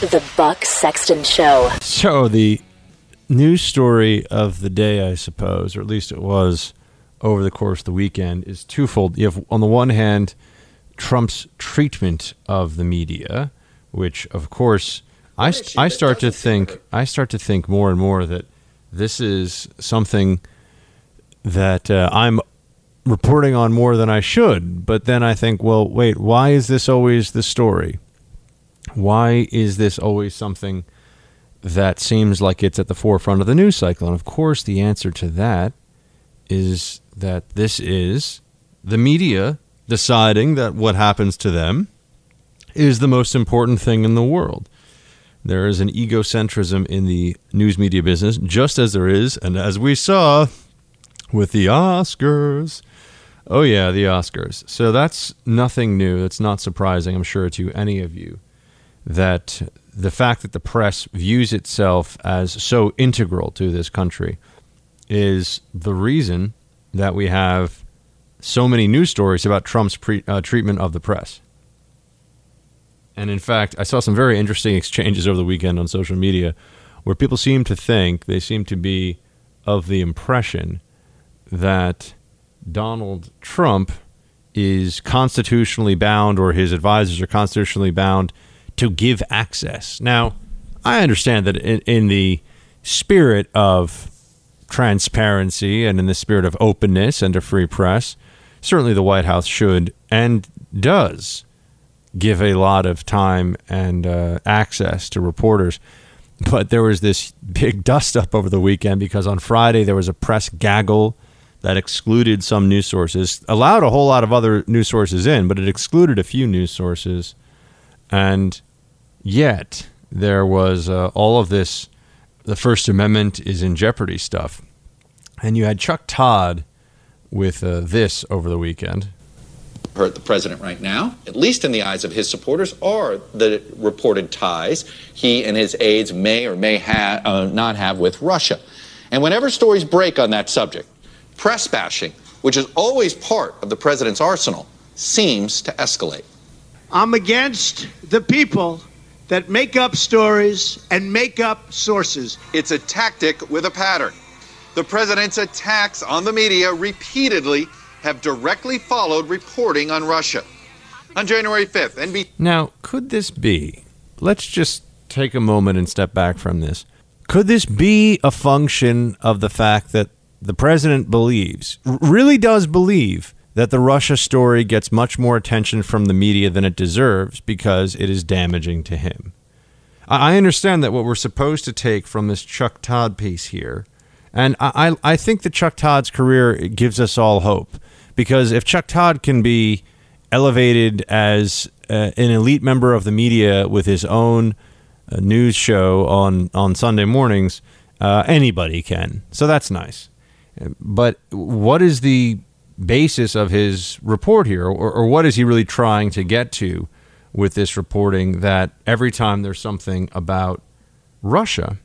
The Buck Sexton Show. So the news story of the day, I suppose, or at least it was over the course of the weekend, is twofold. You have, on the one hand, Trump's treatment of the media, which, of course, I, I start to think I start to think more and more that this is something that uh, I'm reporting on more than I should. But then I think, well, wait, why is this always the story? Why is this always something that seems like it's at the forefront of the news cycle? And of course, the answer to that is that this is the media deciding that what happens to them is the most important thing in the world. There is an egocentrism in the news media business, just as there is, and as we saw with the Oscars. Oh, yeah, the Oscars. So that's nothing new. That's not surprising, I'm sure, to any of you, that the fact that the press views itself as so integral to this country is the reason that we have so many news stories about Trump's pre, uh, treatment of the press. And in fact, I saw some very interesting exchanges over the weekend on social media where people seem to think, they seem to be of the impression that Donald Trump is constitutionally bound or his advisors are constitutionally bound to give access. Now, I understand that in, in the spirit of transparency and in the spirit of openness and a free press, certainly the White House should and does give a lot of time and uh, access to reporters. But there was this big dust up over the weekend because on Friday there was a press gaggle that excluded some news sources, allowed a whole lot of other news sources in, but it excluded a few news sources. And yet there was uh, all of this the First Amendment is in jeopardy stuff. And you had Chuck Todd with uh, this over the weekend. Hurt the president right now, at least in the eyes of his supporters, are the reported ties he and his aides may or may ha- uh, not have with Russia. And whenever stories break on that subject, press bashing, which is always part of the president's arsenal, seems to escalate. I'm against the people that make up stories and make up sources. It's a tactic with a pattern. The president's attacks on the media repeatedly have directly followed reporting on Russia. On January 5th, NBC. Now, could this be? Let's just take a moment and step back from this. Could this be a function of the fact that the president believes, really does believe, that the Russia story gets much more attention from the media than it deserves because it is damaging to him. I understand that what we're supposed to take from this Chuck Todd piece here, and I, I think that Chuck Todd's career gives us all hope because if Chuck Todd can be elevated as uh, an elite member of the media with his own uh, news show on, on Sunday mornings, uh, anybody can. So that's nice. But what is the basis of his report here, or, or what is he really trying to get to with this reporting that every time there's something about Russia,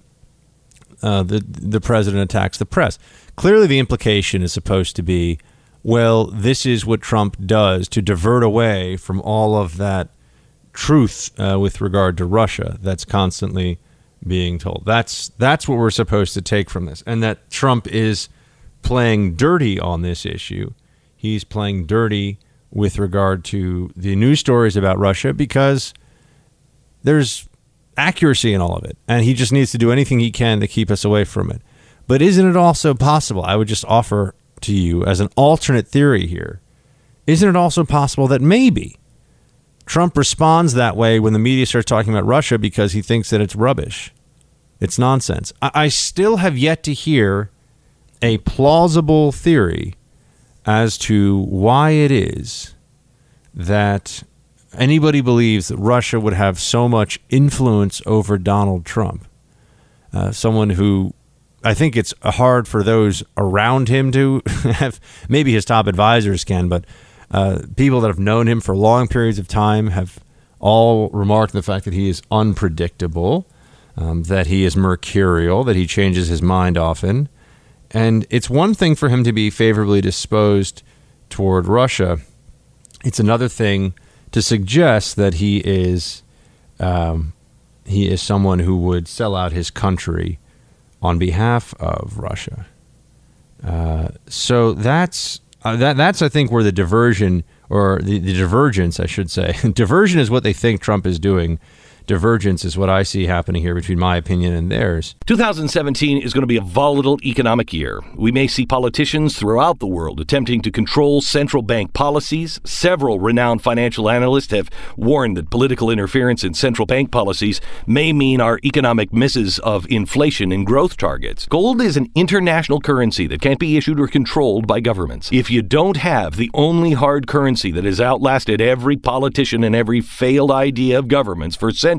uh, the the president attacks the press? Clearly, the implication is supposed to be, well, this is what Trump does to divert away from all of that truth uh, with regard to Russia that's constantly being told. That's that's what we're supposed to take from this, and that Trump is playing dirty on this issue. He's playing dirty with regard to the news stories about Russia because there's accuracy in all of it. And he just needs to do anything he can to keep us away from it. But isn't it also possible? I would just offer to you as an alternate theory here. Isn't it also possible that maybe Trump responds that way when the media starts talking about Russia because he thinks that it's rubbish? It's nonsense. I, I still have yet to hear a plausible theory as to why it is that anybody believes that Russia would have so much influence over Donald Trump. Uh, someone who I think it's hard for those around him to have, maybe his top advisors can, but uh, people that have known him for long periods of time have all remarked the fact that he is unpredictable, um, that he is mercurial, that he changes his mind often. And it's one thing for him to be favorably disposed toward Russia. It's another thing to suggest that he is um, he is someone who would sell out his country on behalf of Russia. Uh, so that's uh, that that's I think where the diversion or the, the divergence I should say diversion is what they think Trump is doing divergence is what I see happening here between my opinion and theirs. 2017 is going to be a volatile economic year. We may see politicians throughout the world attempting to control central bank policies. Several renowned financial analysts have warned that political interference in central bank policies may mean our economic misses of inflation and growth targets. Gold is an international currency that can't be issued or controlled by governments. If you don't have the only hard currency that has outlasted every politician and every failed idea of governments for centuries,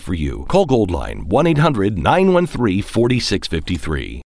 right for you. Call Goldline 1 800 913 4653.